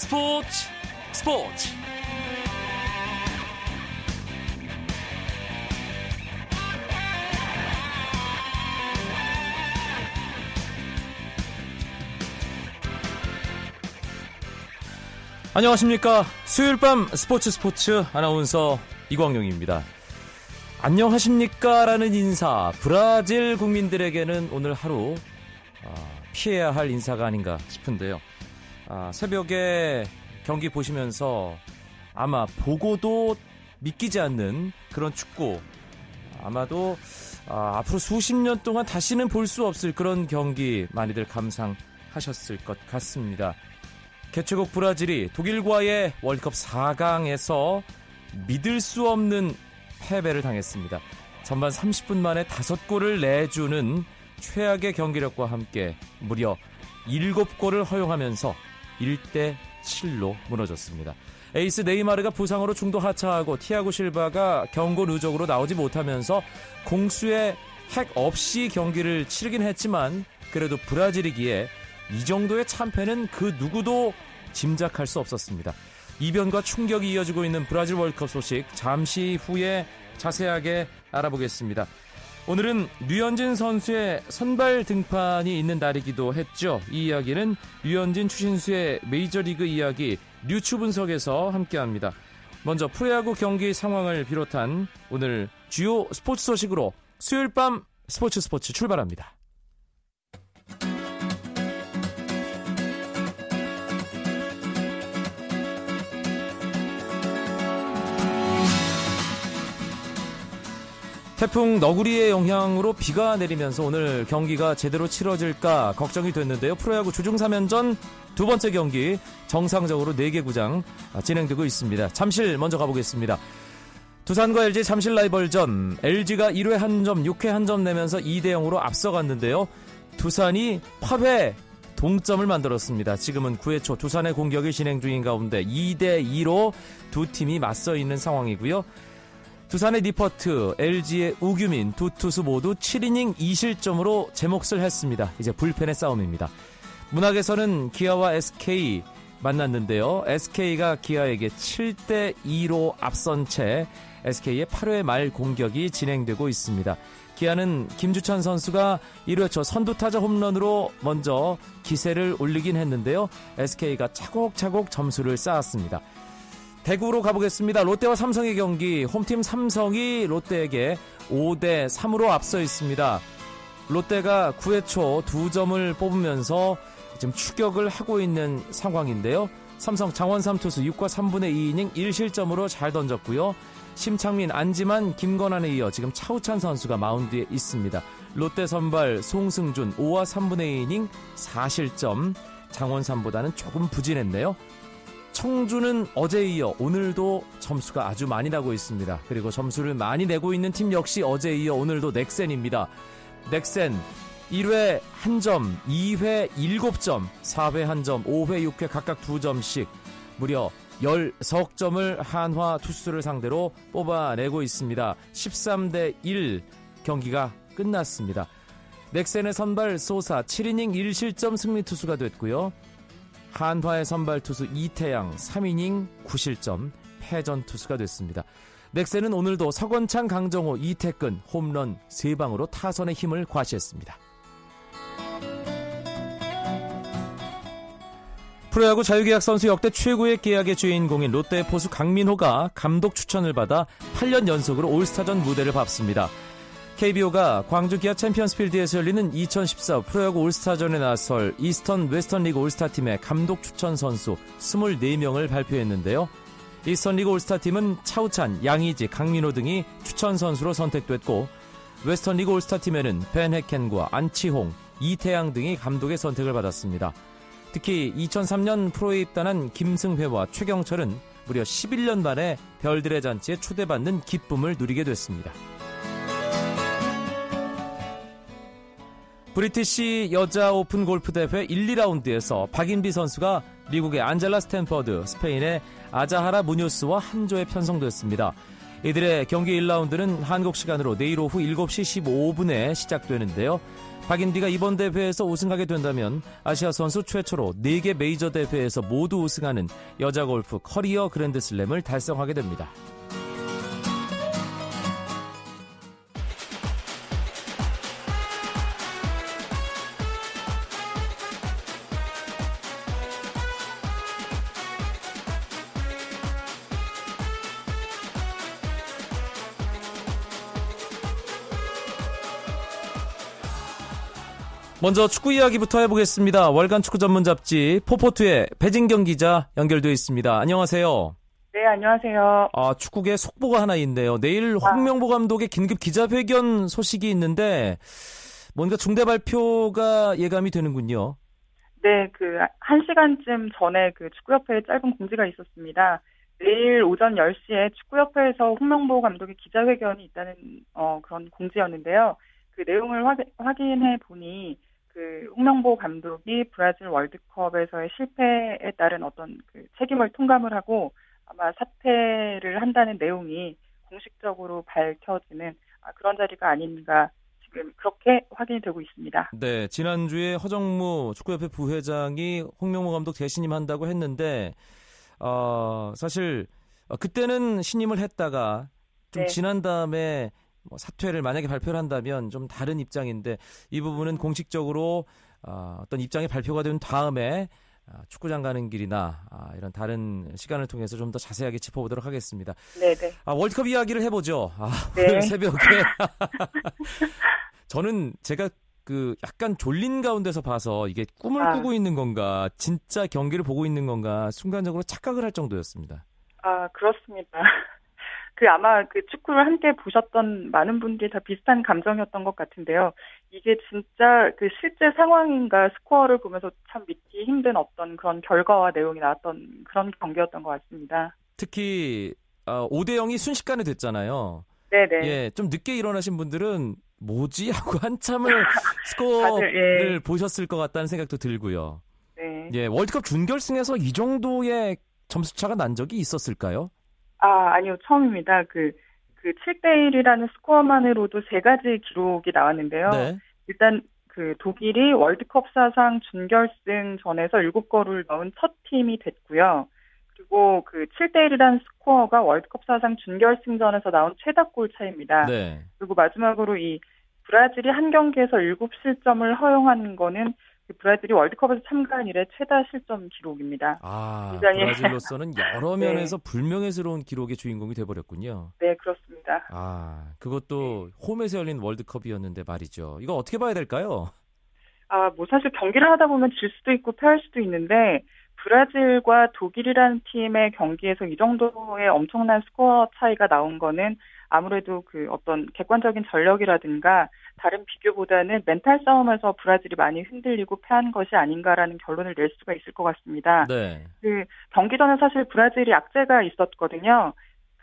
스포츠 스포츠. 안녕하십니까. 수요일 밤 스포츠 스포츠 아나운서 이광용입니다. 안녕하십니까 라는 인사 브라질 국민들에게는 오늘 하루 아, 피해야 할 인사가 아닌가 싶은데요 아, 새벽에 경기 보시면서 아마 보고도 믿기지 않는 그런 축구 아마도 아, 앞으로 수십 년 동안 다시는 볼 수 없을 그런 경기 많이들 감상하셨을 것 같습니다. 개최국 브라질이 독일과의 월드컵 4강에서 믿을 수 없는 패배를 당했습니다. 전반 30분 만에 5골을 내주는 최악의 경기력과 함께 무려 7골을 허용하면서 1대 7로 무너졌습니다. 에이스 네이마르가 부상으로 중도 하차하고 티아고 실바가 경고 누적으로 나오지 못하면서 공수의 핵 없이 경기를 치르긴 했지만 그래도 브라질이기에 이 정도의 참패는 그 누구도 짐작할 수 없었습니다. 이변과 충격이 이어지고 있는 브라질 월드컵 소식 잠시 후에 자세하게 알아보겠습니다. 오늘은 류현진 선수의 선발 등판이 있는 날이기도 했죠. 이 이야기는 류현진 추신수의 메이저리그 이야기 류추 분석에서 함께합니다. 먼저 프로야구 경기 상황을 비롯한 오늘 주요 스포츠 소식으로 수요일 밤 스포츠 스포츠 출발합니다. 태풍 너구리의 영향으로 비가 내리면서 오늘 경기가 제대로 치러질까 걱정이 됐는데요. 프로야구 주중 3연전 두 번째 경기 정상적으로 4개 구장 진행되고 있습니다. 잠실 먼저 가보겠습니다. 두산과 LG 잠실 라이벌전 LG가 1회 한 점, 6회 한점 내면서 2대 0으로 앞서갔는데요. 두산이 8회 동점을 만들었습니다. 지금은 9회 초 두산의 공격이 진행 중인 가운데 2대 2로 두 팀이 맞서 있는 상황이고요. 두산의 니퍼트, LG의 우규민 두 투수 모두 7이닝 2실점으로 제 몫을 했습니다. 이제 불펜의 싸움입니다. 문학에서는 기아와 SK 만났는데요. SK가 기아에게 7대 2로 앞선 채 SK의 8회 말 공격이 진행되고 있습니다. 기아는 김주찬 선수가 1회 초 선두타자 홈런으로 먼저 기세를 올리긴 했는데요. SK가 차곡차곡 점수를 쌓았습니다. 대구로 가보겠습니다. 롯데와 삼성의 경기 홈팀 삼성이 롯데에게 5대 3으로 앞서 있습니다. 롯데가 9회 초 2점을 뽑으면서 지금 추격을 하고 있는 상황인데요. 삼성 장원삼 투수 6과 3분의 2이닝 1실점으로 잘 던졌고요. 심창민, 안지만, 김건환에 이어 지금 차우찬 선수가 마운드에 있습니다. 롯데 선발 송승준 5와 3분의 2이닝 4실점 장원삼보다는 조금 부진했네요. 청주는 어제 이어 오늘도 점수가 아주 많이 나고 있습니다. 그리고 점수를 많이 내고 있는 팀 역시 어제 이어 오늘도 넥센입니다. 넥센 1회 1점, 2회 7점, 4회 1점, 5회 6회 각각 2점씩 무려 10석점을 한화 투수를 상대로 뽑아내고 있습니다. 13대 1 경기가 끝났습니다. 넥센의 선발 소사 7이닝 1실점 승리 투수가 됐고요. 한화의 선발 투수 이태양 3이닝 9실점 패전 투수가 됐습니다. 넥센은 오늘도 서건창, 강정호, 이태근 홈런 3방으로 타선의 힘을 과시했습니다. 프로야구 자유계약 선수 역대 최고의 계약의 주인공인 롯데 포수 강민호가 감독 추천을 받아 8년 연속으로 올스타전 무대를 밟습니다. KBO가 광주 기아 챔피언스필드에서 열리는 2014 프로야구 올스타전에 나설 이스턴 웨스턴 리그 올스타 팀의 감독 추천 선수 24명을 발표했는데요. 이스턴 리그 올스타 팀은 차우찬, 양의지, 강민호 등이 추천 선수로 선택됐고 웨스턴 리그 올스타 팀에는 밴헤켄과 안치홍, 이태양 등이 감독의 선택을 받았습니다. 특히 2003년 프로에 입단한 김승회와 최경철은 무려 11년 만에 별들의 잔치에 초대받는 기쁨을 누리게 됐습니다. 브리티시 여자 오픈 골프 대회 1, 2라운드에서 박인비 선수가 미국의 안젤라 스탠퍼드, 스페인의 아자하라 무뇨스와 한조에 편성됐습니다. 이들의 경기 1라운드는 한국 시간으로 내일 오후 7시 15분에 시작되는데요. 박인비가 이번 대회에서 우승하게 된다면 아시아 선수 최초로 4개 메이저 대회에서 모두 우승하는 여자 골프 커리어 그랜드슬램을 달성하게 됩니다. 먼저 축구 이야기부터 해보겠습니다. 월간 축구 전문 잡지 포포트의 배진경 기자 연결되어 있습니다. 안녕하세요. 네, 안녕하세요. 아, 축구계 속보가 하나 있네요. 내일 아. 홍명보 감독의 긴급 기자회견 소식이 있는데 뭔가 중대 발표가 예감이 되는군요. 네, 그, 한 시간쯤 전에 그 축구협회에 짧은 공지가 있었습니다. 내일 오전 10시에 축구협회에서 홍명보 감독의 기자회견이 있다는, 어, 그런 공지였는데요. 그 내용을 확인, 해 보니 그 홍명보 감독이 브라질 월드컵에서의 실패에 따른 어떤 그 책임을 통감을 하고 아마 사퇴를 한다는 내용이 공식적으로 밝혀지는 아, 그런 자리가 아닌가 지금 그렇게 확인이 되고 있습니다. 네, 지난주에 허정무 축구협회 부회장이 홍명보 감독 대신임 한다고 했는데 어, 사실 어, 그때는 신임을 했다가 좀 네. 지난 다음에 뭐 사퇴를 만약에 발표를 한다면 좀 다른 입장인데 이 부분은 공식적으로 어, 어떤 입장이 발표가 된 다음에 아, 축구장 가는 길이나 아, 이런 다른 시간을 통해서 좀 더 자세하게 짚어보도록 하겠습니다. 네네. 아, 월드컵 이야기를 해보죠. 아, 네. 오늘 새벽에 저는 제가 그 약간 졸린 가운데서 봐서 이게 꿈을 아. 꾸고 있는 건가, 진짜 경기를 보고 있는 건가 순간적으로 착각을 할 정도였습니다. 아 그렇습니다. 그 아마 그 축구를 함께 보셨던 많은 분들이 다 비슷한 감정이었던 것 같은데요. 이게 진짜 그 실제 상황인가 스코어를 보면서 참 믿기 힘든 어떤 그런 결과와 내용이 나왔던 그런 경기였던 것 같습니다. 특히 어, 5대 0이 순식간에 됐잖아요. 네네. 예, 좀 늦게 일어나신 분들은 뭐지 하고 한참을 스코어를 예. 보셨을 것 같다는 생각도 들고요. 네. 예, 월드컵 준결승에서 이 정도의 점수 차가 난 적이 있었을까요? 아, 아니요. 처음입니다. 그, 그 7대 1이라는 스코어만으로도 세 가지 기록이 나왔는데요. 네. 일단 그 독일이 월드컵 사상 준결승 전에서 7골을 넣은 첫 팀이 됐고요. 그리고 그 7대 1이라는 스코어가 월드컵 사상 준결승전에서 나온 최다골 차입니다. 네. 그리고 마지막으로 이 브라질이 한 경기에서 7실점을 허용한 거는 그 브라질이 월드컵에서 참가한 이래 최다 실점 기록입니다. 아, 굉장히... 브라질로서는 여러 네. 면에서 네. 불명예스러운 기록의 주인공이 돼버렸군요. 네, 그렇습니다. 아, 그것도 네. 홈에서 열린 월드컵이었는데 말이죠. 이거 어떻게 봐야 될까요? 아, 뭐 사실 경기를 하다 보면 질 수도 있고 패할 수도 있는데 브라질과 독일이라는 팀의 경기에서 이 정도의 엄청난 스코어 차이가 나온 거는 아무래도 그 어떤 객관적인 전력이라든가 다른 비교보다는 멘탈 싸움에서 브라질이 많이 흔들리고 패한 것이 아닌가라는 결론을 낼 수가 있을 것 같습니다. 네. 그 경기 전에 사실 브라질이 악재가 있었거든요.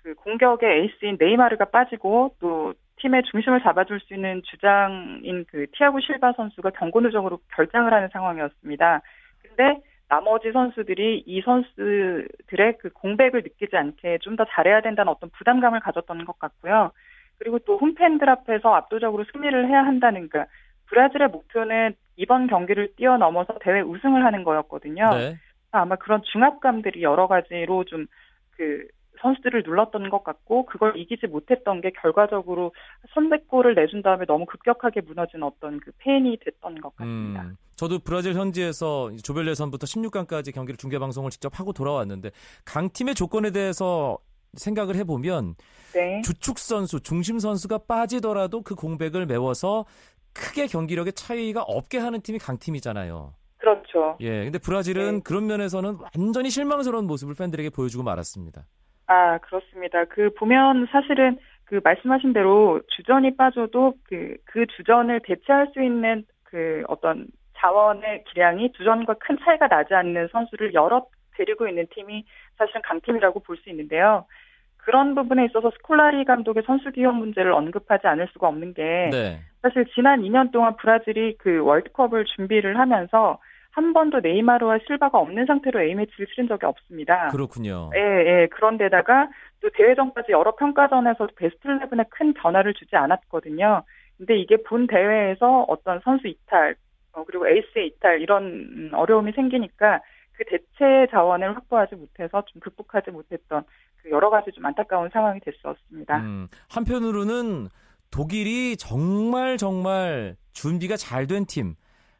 그 공격의 에이스인 네이마르가 빠지고 또 팀의 중심을 잡아줄 수 있는 주장인 그 티아고 실바 선수가 경고 누적으로 결장을 하는 상황이었습니다. 근데 나머지 선수들이 이 선수들의 그 공백을 느끼지 않게 좀 더 잘해야 된다는 어떤 부담감을 가졌던 것 같고요. 그리고 또 홈팬들 앞에서 압도적으로 승리를 해야 한다는 그 브라질의 목표는 이번 경기를 뛰어넘어서 대회 우승을 하는 거였거든요. 네. 아마 그런 중압감들이 여러 가지로 좀 그 선수들을 눌렀던 것 같고 그걸 이기지 못했던 게 결과적으로 선제골을 내준 다음에 너무 급격하게 무너진 어떤 그 팬이 됐던 것 같습니다. 음. 저도 브라질 현지에서 조별 예선부터 16강까지 경기를 중계 방송을 직접 하고 돌아왔는데 강팀의 조건에 대해서 생각을 해보면 네. 주축 선수, 중심 선수가 빠지더라도 그 공백을 메워서 크게 경기력의 차이가 없게 하는 팀이 강팀이잖아요. 그렇죠. 예, 근데 브라질은 네. 그런 면에서는 완전히 실망스러운 모습을 팬들에게 보여주고 말았습니다. 아, 그렇습니다. 그 보면 사실은 그 말씀하신 대로 주전이 빠져도 그, 그 주전을 대체할 수 있는 그 어떤 자원의 기량이 두전과 큰 차이가 나지 않는 선수를 여러 데리고 있는 팀이 사실은 강팀이라고 볼 수 있는데요. 그런 부분에 있어서 스콜라리 감독의 선수 기용 문제를 언급하지 않을 수가 없는 게 네. 사실 지난 2년 동안 브라질이 그 월드컵을 준비를 하면서 한 번도 네이마르와 실바가 없는 상태로 A매치를 치른 적이 없습니다. 그렇군요. 예, 예. 그런데다가 또 대회 전까지 여러 평가전에서 베스트 11에 큰 변화를 주지 않았거든요. 근데 이게 본 대회에서 어떤 선수 이탈, 어, 그리고 에이스의 이탈 이런 음, 어려움이 생기니까 그 대체 자원을 확보하지 못해서 좀 극복하지 못했던 그 여러 가지 좀 안타까운 상황이 됐었습니다. 음, 한편으로는 독일이 정말 정말 준비가 잘 된 팀,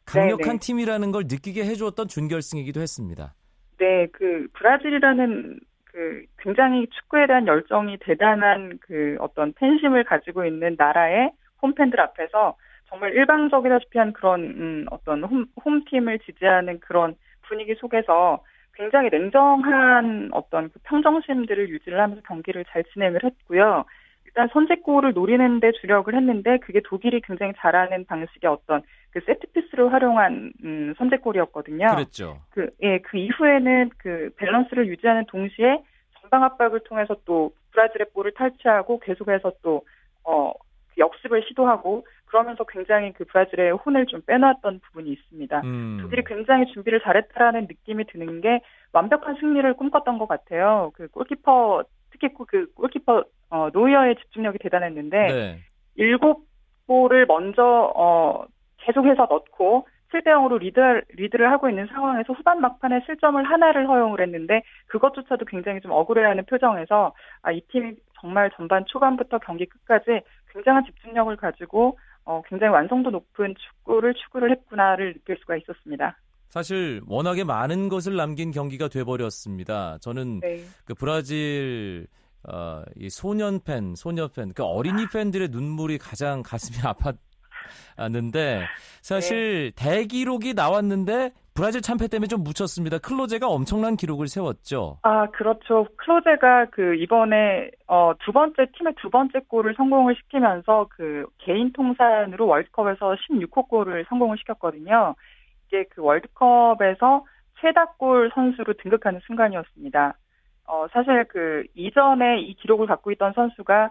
강력한 네네. 팀이라는 걸 느끼게 해주었던 준결승이기도 했습니다. 네, 그 브라질이라는 그 굉장히 축구에 대한 열정이 대단한 그 어떤 팬심을 가지고 있는 나라의 홈팬들 앞에서 정말 일방적이다시피 한 그런 음, 어떤 홈, 홈팀을 지지하는 그런 분위기 속에서 굉장히 냉정한 어떤 그 평정심들을 유지를 하면서 경기를 잘 진행을 했고요. 일단 선제골을 노리는 데 주력을 했는데 그게 독일이 굉장히 잘하는 방식의 어떤 그 세트피스를 활용한 음, 선제골이었거든요. 그렇죠. 그 예, 그 이후에는 그 밸런스를 유지하는 동시에 전방 압박을 통해서 또 브라질의 볼을 탈취하고 계속해서 또 어, 그 역습을 시도하고 그러면서 굉장히 그 브라질의 혼을 좀 빼놨던 부분이 있습니다. 음. 독일이 굉장히 준비를 잘했다라는 느낌이 드는 게 완벽한 승리를 꿈꿨던 것 같아요. 그 골키퍼 특히 그 골키퍼 어, 노이어의 집중력이 대단했는데 네. 일곱 골을 먼저 어, 계속해서 넣고 7대 0으로 리드, 리드를 하고 있는 상황에서 후반 막판에 실점을 하나를 허용을 했는데 그것조차도 굉장히 좀 억울해하는 표정에서 아, 이 팀이 정말 전반 초반부터 경기 끝까지 굉장한 집중력을 가지고 어, 굉장히 완성도 높은 축구를 추구를 했구나를 느낄 수가 있었습니다. 사실 워낙에 많은 것을 남긴 경기가 돼버렸습니다. 저는 네. 그 브라질 어, 이 소년 팬, 소녀 팬, 그 어린이 팬들의 눈물이 가장 가슴이 아팠는데 사실 네. 대기록이 나왔는데 브라질 참패 때문에 좀 묻혔습니다. 클로제가 엄청난 기록을 세웠죠. 아, 그렇죠. 클로제가 그 이번에 어, 두 번째 팀의 두 번째 골을 성공을 시키면서 그 개인 통산으로 월드컵에서 16호 골을 성공을 시켰거든요. 이게 그 월드컵에서 최다골 선수로 등극하는 순간이었습니다. 어, 사실 그 이전에 이 기록을 갖고 있던 선수가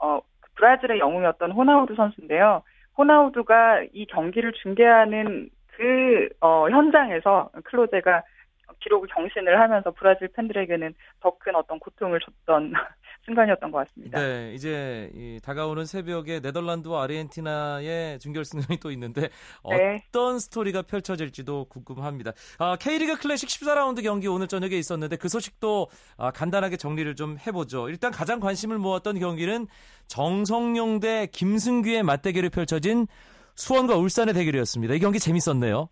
어, 브라질의 영웅이었던 호나우두 선수인데요. 호나우두가 이 경기를 중계하는 그 어, 현장에서 클로제가 기록을 경신을 하면서 브라질 팬들에게는 더 큰 어떤 고통을 줬던 순간이었던 것 같습니다. 네, 이제 다가오는 새벽에 네덜란드와 아르헨티나의 준결승이 또 있는데 네. 어떤 스토리가 펼쳐질지도 궁금합니다. 아, K리그 클래식 14라운드 경기 오늘 저녁에 있었는데 그 소식도 아, 간단하게 정리를 좀 해보죠. 일단 가장 관심을 모았던 경기는 정성용 대 김승규의 맞대결이 펼쳐진 수원과 울산의 대결이었습니다. 이 경기 재밌었네요.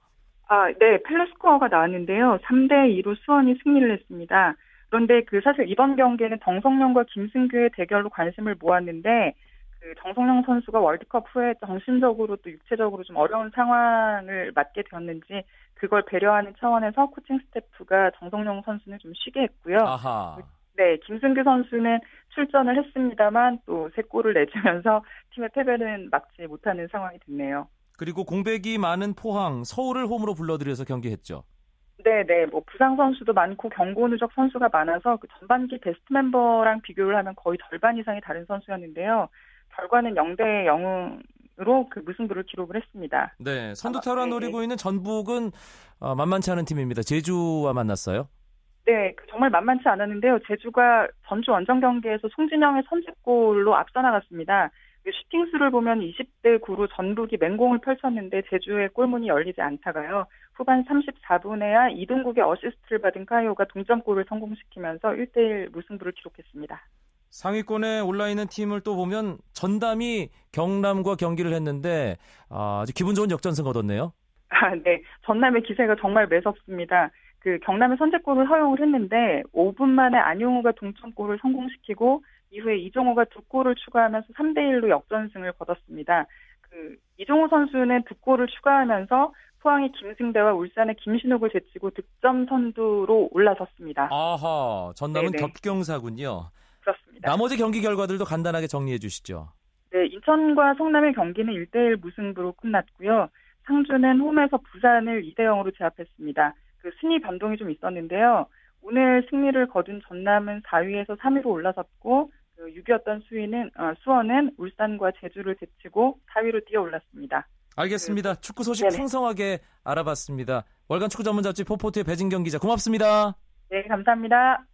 아, 네, 펠레스코어가 나왔는데요. 3대 2로 수원이 승리를 했습니다. 그런데 그 사실 이번 경기에는 정성영과 김승규의 대결로 관심을 모았는데 그 정성영 선수가 월드컵 후에 정신적으로 또 육체적으로 좀 어려운 상황을 맞게 되었는지 그걸 배려하는 차원에서 코칭 스태프가 정성영 선수는 좀 쉬게 했고요. 아하. 네, 김승규 선수는 출전을 했습니다만 또 세 골을 내주면서 팀의 패배는 막지 못하는 상황이 됐네요. 그리고 공백이 많은 포항, 서울을 홈으로 불러들여서 경기했죠. 네, 네. 뭐 부상 선수도 많고 경고 누적 선수가 많아서 그 전반기 베스트 멤버랑 비교를 하면 거의 절반 이상이 다른 선수였는데요. 결과는 0대 0으로 그 무승부를 기록을 했습니다. 네, 선두 탈환 아, 노리고 네. 있는 전북은 어, 만만치 않은 팀입니다. 제주와 만났어요. 네, 그 정말 만만치 않았는데요. 제주가 전주 원정 경기에서 송진형의 선제골로 앞서 나갔습니다. 그 슈팅 수를 보면 20대 9로 전북이 맹공을 펼쳤는데 제주의 골문이 열리지 않다가요. 후반 34분에야 이동국의 어시스트를 받은 카이오가 동점골을 성공시키면서 1대1 무승부를 기록했습니다. 상위권에 올라 있는 팀을 또 보면 전담이 경남과 경기를 했는데 아, 아주 기분 좋은 역전승 거뒀네요. 아, 네. 전남의 기세가 정말 매섭습니다. 그 경남의 선제골을 허용을 했는데 5분 만에 안용우가 동점골을 성공시키고 이후에 이종호가 두 골을 추가하면서 3대 1로 역전승을 거뒀습니다. 그 이종호 선수는 두 골을 추가하면서 포항의 김승대와 울산의 김신욱을 제치고 득점 선두로 올라섰습니다. 아하, 전남은 네네. 겹경사군요. 그렇습니다. 나머지 경기 결과들도 간단하게 정리해 주시죠. 네, 인천과 성남의 경기는 1대1 무승부로 끝났고요. 상주는 홈에서 부산을 2대 0으로 제압했습니다. 그 순위 변동이 좀 있었는데요. 오늘 승리를 거둔 전남은 4위에서 3위로 올라섰고 그 6위였던 수위는 어, 수원은 울산과 제주를 제치고 4위로 뛰어 올랐습니다. 알겠습니다. 축구 소식 네네. 풍성하게 알아봤습니다. 월간 축구 전문 잡지 포포트의 배진경 기자 고맙습니다. 네, 감사합니다.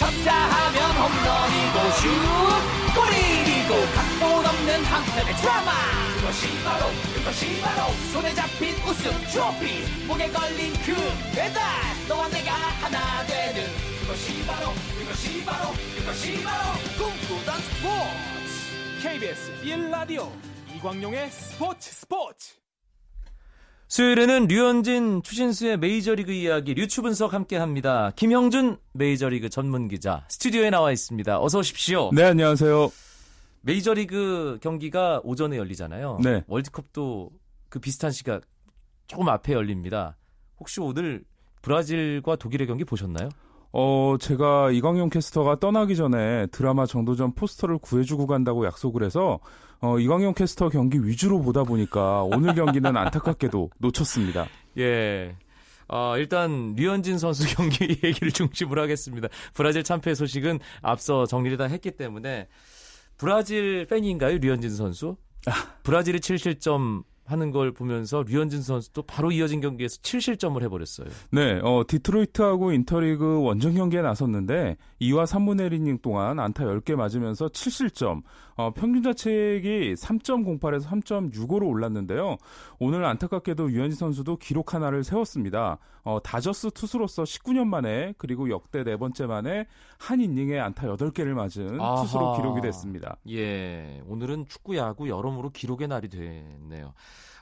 쳤다 하면 홈런이고 슛 골이고 각본 없는 한편의 드라마 그것이 바로 그것이 바로 손에 잡힌 우승 트로피 목에 걸린 그 배달 너와 내가 하나 되는 그것이 바로 그것이 바로 그것이 바로 꿈꾸던 스포츠 KBS 1라디오 이광용의 스포츠 스포츠 수요일에는 류현진, 추신수의 메이저리그 이야기 류추 분석 함께합니다. 김형준 메이저리그 전문 기자 스튜디오에 나와 있습니다. 어서 오십시오. 네, 안녕하세요. 메이저리그 경기가 오전에 열리잖아요. 네. 월드컵도 그 비슷한 시각 조금 앞에 열립니다. 혹시 오늘 브라질과 독일의 경기 보셨나요? 어, 제가 이광용 캐스터가 떠나기 전에 드라마 정도전 포스터를 구해주고 간다고 약속을 해서, 어, 이광용 캐스터 경기 위주로 보다 보니까 오늘 경기는 안타깝게도 놓쳤습니다. 예. 어, 일단 류현진 선수 경기 얘기를 중심으로 하겠습니다. 브라질 참패 소식은 앞서 정리를 다 했기 때문에 브라질 팬인가요, 류현진 선수? 브라질이 7실점 하는 걸 보면서 류현진 선수도 바로 이어진 경기에서 7실점을 해버렸어요. 네, 어, 디트로이트하고 인터리그 원정 경기에 나섰는데 2와 3분의 1이닝 동안 안타 10개 맞으면서 7실점, 어, 평균 자책이 3.08에서 3.65로 올랐는데요. 오늘 안타깝게도 유현진 선수도 기록 하나를 세웠습니다. 어, 다저스 투수로서 19년 만에 그리고 역대 네 번째 만에 한 이닝에 안타 8개를 맞은 아하. 투수로 기록이 됐습니다. 예, 오늘은 축구, 야구 여러모로 기록의 날이 됐네요.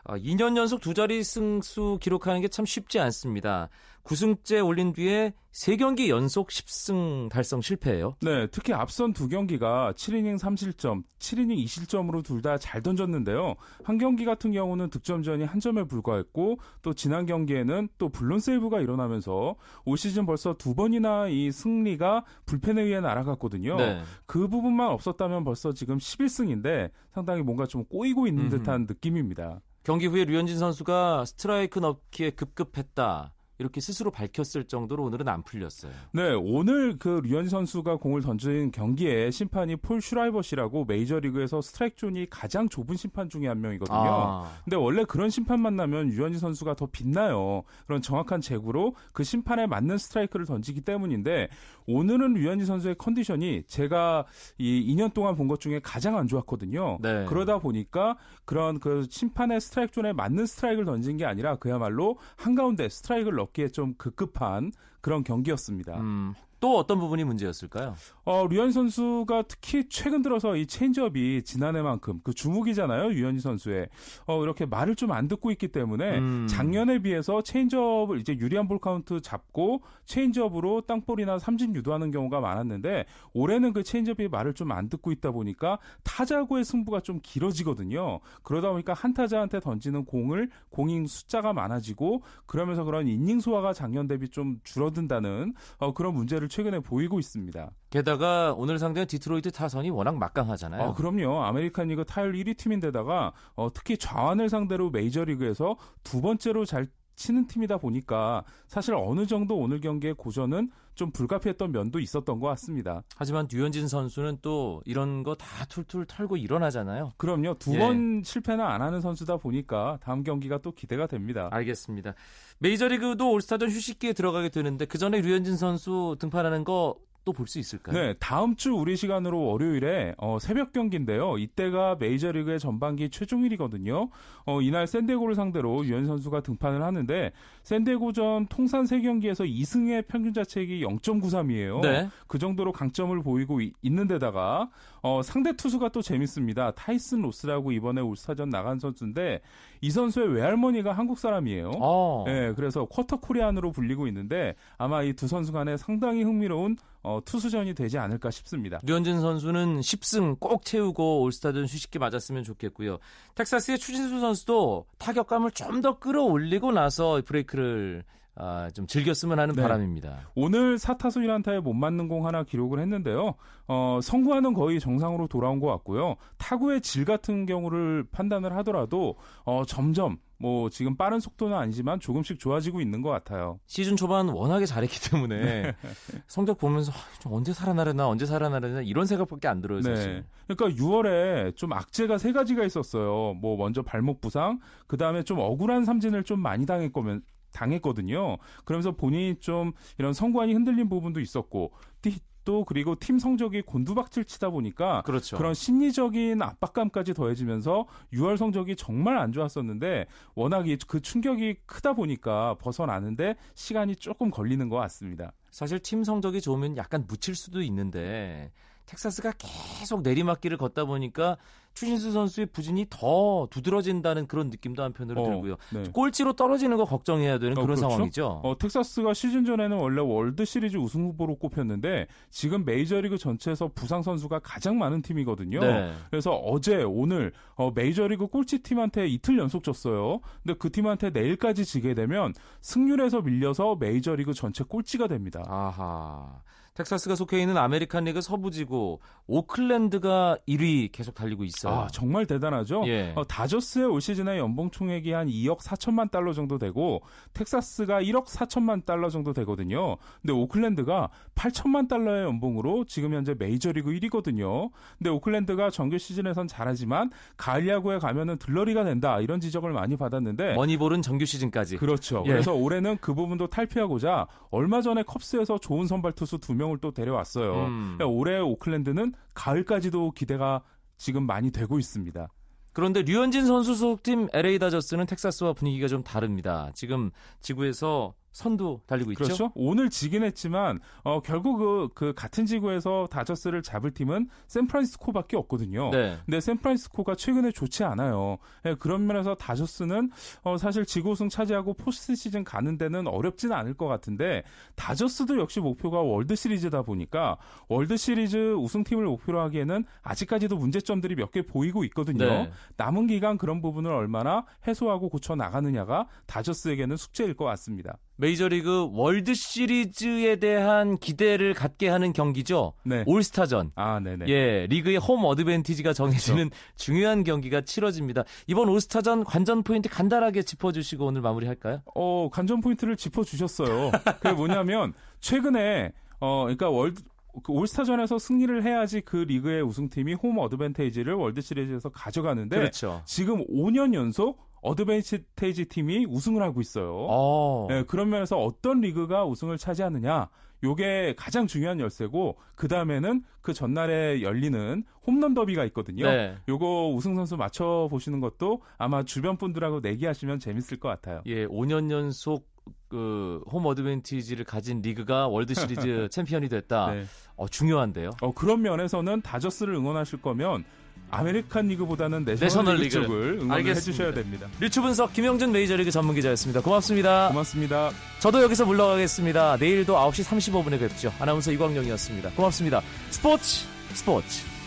아, 2년 연속 두 자리 승수 기록하는 게 참 쉽지 않습니다. 9승째 올린 뒤에 3경기 연속 10승 달성 실패예요. 네, 특히 앞선 두 경기가 7이닝 3실점, 7이닝 2실점으로 둘 다 잘 던졌는데요. 한 경기 같은 경우는 득점전이 한 점에 불과했고 또 지난 경기에는 또 블론 세이브가 일어나면서 올 시즌 벌써 두 번이나 이 승리가 불펜에 의해 날아갔거든요. 네. 그 부분만 없었다면 벌써 지금 11승인데 상당히 뭔가 좀 꼬이고 있는 음흠. 듯한 느낌입니다. 경기 후에 류현진 선수가 스트라이크 넣기에 급급했다. 이렇게 스스로 밝혔을 정도로 오늘은 안 풀렸어요. 네, 오늘 그 류현진 선수가 공을 던진 경기에 심판이 폴 슈라이버시라고 메이저리그에서 스트라이크 존이 가장 좁은 심판 중에 한 명이거든요. 아, 근데 원래 그런 심판 만나면 유현진 선수가 더 빛나요. 그런 정확한 제구로 그 심판에 맞는 스트라이크를 던지기 때문인데 오늘은 유현진 선수의 컨디션이 제가 이 2년 동안 본 것 중에 가장 안 좋았거든요. 네. 그러다 보니까 그런 그 심판의 스트라이크 존에 맞는 스트라이크를 던진 게 아니라 그야말로 한가운데 스트라이크를 넣 기에 좀 급급한 그런 경기였습니다. 음, 또 어떤 부분이 문제였을까요? 어, 류현진 선수가 특히 최근 들어서 이 체인지업이 지난해만큼 그 주목이잖아요, 유현진 선수의. 어, 이렇게 말을 좀 안 듣고 있기 때문에 음. 작년에 비해서 체인지업을 이제 유리한 볼 카운트 잡고 체인지업으로 땅볼이나 삼진 유도하는 경우가 많았는데 올해는 그 체인지업이 말을 좀 안 듣고 있다 보니까 타자와의 승부가 좀 길어지거든요. 그러다 보니까 한 타자한테 던지는 공을 공의 숫자가 많아지고 그러면서 그런 이닝 소화가 작년 대비 좀 줄어든다는 어, 그런 문제를 최근에 보이고 있습니다. 게다가 오늘 상대는 디트로이트 타선이 워낙 막강하잖아요. 어, 그럼요. 아메리칸 리그 타율 1위 팀인데다가 어, 특히 좌완을 상대로 메이저리그에서 두 번째로 잘 치는 팀이다 보니까 사실 어느 정도 오늘 경기의 고전은 좀 불가피했던 면도 있었던 것 같습니다. 하지만 류현진 선수는 또 이런 거 다 툴툴 털고 일어나잖아요. 그럼요. 두 예. 번 실패는 안 하는 선수다 보니까 다음 경기가 또 기대가 됩니다. 알겠습니다. 메이저리그도 올스타전 휴식기에 들어가게 되는데 그 전에 류현진 선수 등판하는 거 또 볼 수 있을까요? 네, 다음 주 우리 시간으로 월요일에 어, 새벽 경기인데요. 이때가 메이저리그의 전반기 최종일이거든요. 어, 이날 샌디에고를 상대로 유현 선수가 등판을 하는데 샌디에고전 통산 3경기에서 2승의 평균 자책이 0.93이에요. 네. 그 정도로 강점을 보이고 이- 있는 데다가 어, 상대 투수가 또 재밌습니다. 타이슨 로스라고 이번에 울스타전 나간 선수인데 이 선수의 외할머니가 한국 사람이에요. 어. 네, 그래서 쿼터 코리안으로 불리고 있는데 아마 이 두 선수 간에 상당히 흥미로운 어, 투수전이 되지 않을까 싶습니다. 류현진 선수는 10승 꼭 채우고 올스타전 휴식기 맞았으면 좋겠고요. 텍사스의 추진수 선수도 타격감을 좀 더 끌어올리고 나서 브레이크를 아, 좀 즐겼으면 하는 네. 바람입니다. 오늘 4타수 1안타에 못 맞는 공 하나 기록을 했는데요. 어, 성구와는 거의 정상으로 돌아온 것 같고요. 타구의 질 같은 경우를 판단을 하더라도 어, 점점 뭐 지금 빠른 속도는 아니지만 조금씩 좋아지고 있는 것 같아요. 시즌 초반 워낙에 잘했기 때문에 네. 성적 보면서 아, 좀 언제 살아나려나 언제 살아나려나 이런 생각밖에 안 들어요 사실. 네. 그러니까 6월에 좀 악재가 세 가지가 있었어요. 뭐 먼저 발목 부상, 그 다음에 좀 억울한 삼진을 좀 많이 당했 거면 당했거든요. 그러면서 본인이 좀 이런 성관이 흔들린 부분도 있었고 또 그리고 팀 성적이 곤두박질 치다 보니까 그렇죠. 그런 심리적인 압박감까지 더해지면서 6월 성적이 정말 안 좋았었는데 워낙 그 충격이 크다 보니까 벗어나는데 시간이 조금 걸리는 것 같습니다. 사실 팀 성적이 좋으면 약간 묻힐 수도 있는데 텍사스가 계속 내리막길을 걷다 보니까 추신수 선수의 부진이 더 두드러진다는 그런 느낌도 한편으로 어, 들고요. 네. 꼴찌로 떨어지는 거 걱정해야 되는 어, 그런 그렇죠? 상황이죠. 어, 텍사스가 시즌 전에는 원래 월드 시리즈 우승 후보로 꼽혔는데 지금 메이저리그 전체에서 부상 선수가 가장 많은 팀이거든요. 네. 그래서 어제 오늘 어, 메이저리그 꼴찌 팀한테 이틀 연속 졌어요. 근데 그 팀한테 내일까지 지게 되면 승률에서 밀려서 메이저리그 전체 꼴찌가 됩니다. 아하. 텍사스가 속해 있는 아메리칸 리그 서부지구 오클랜드가 1위 계속 달리고 있어요. 아, 정말 대단하죠? 예. 어, 다저스의 올 시즌의 연봉 총액이 한 2억 4천만 달러 정도 되고 텍사스가 1억 4천만 달러 정도 되거든요. 근데 오클랜드가 8천만 달러의 연봉으로 지금 현재 메이저리그 1위거든요. 근데 오클랜드가 정규 시즌에선 잘하지만 가을 야구에 가면은 들러리가 된다. 이런 지적을 많이 받았는데 머니볼은 정규 시즌까지. 그렇죠. 예. 그래서 올해는 그 부분도 탈피하고자 얼마 전에 컵스에서 좋은 선발 투수 두명 을 또 데려왔어요. 음. 그러니까 올해 오클랜드는 가을까지도 기대가 지금 많이 되고 있습니다. 그런데 류현진 선수 소속팀 LA 다저스는 텍사스와 분위기가 좀 다릅니다. 지금 지구에서 선두 달리고 있죠. 그렇죠. 오늘 지긴 했지만 어, 결국 그, 그 같은 지구에서 다저스를 잡을 팀은 샌프란시스코밖에 없거든요. 네. 근데 샌프란시스코가 최근에 좋지 않아요. 예, 그런 면에서 다저스는 어, 사실 지구 우승 차지하고 포스트 시즌 가는 데는 어렵지는 않을 것 같은데 다저스도 역시 목표가 월드 시리즈다 보니까 월드 시리즈 우승팀을 목표로 하기에는 아직까지도 문제점들이 몇 개 보이고 있거든요. 네. 남은 기간 그런 부분을 얼마나 해소하고 고쳐 나가느냐가 다저스에게는 숙제일 것 같습니다. 메이저리그 월드 시리즈에 대한 기대를 갖게 하는 경기죠. 네. 올스타전. 아, 네네. 예, 리그의 홈 어드밴티지가 정해지는 중요한 경기가 치러집니다. 이번 올스타전 관전 포인트 간단하게 짚어주시고 오늘 마무리할까요? 어, 관전 포인트를 짚어주셨어요. 그게 뭐냐면, 최근에, 어, 그러니까 월드, 그 올스타전에서 승리를 해야지 그 리그의 우승팀이 홈 어드밴티지를 월드 시리즈에서 가져가는데, 그렇죠. 지금 5년 연속 어드밴티지 팀이 우승을 하고 있어요. 어. 네, 그런 면에서 어떤 리그가 우승을 차지하느냐, 요게 가장 중요한 열쇠고, 그 다음에는 그 전날에 열리는 홈런 더비가 있거든요. 네. 요거 우승 선수 맞춰보시는 것도 아마 주변 분들하고 내기하시면 재밌을 것 같아요. 예, 5년 연속 그홈 어드밴티지를 가진 리그가 월드 시리즈 챔피언이 됐다. 네. 어, 중요한데요. 어, 그런 면에서는 다저스를 응원하실 거면 아메리칸 리그보다는 내셔널, 리그. 쪽을 응원을 알겠습니다. 해주셔야 됩니다. 류추 분석 김영준 메이저리그 전문 기자였습니다. 고맙습니다. 고맙습니다. 저도 여기서 물러가겠습니다. 내일도 9시 35분에 뵙죠. 아나운서 이광용이었습니다. 고맙습니다. 스포츠 스포츠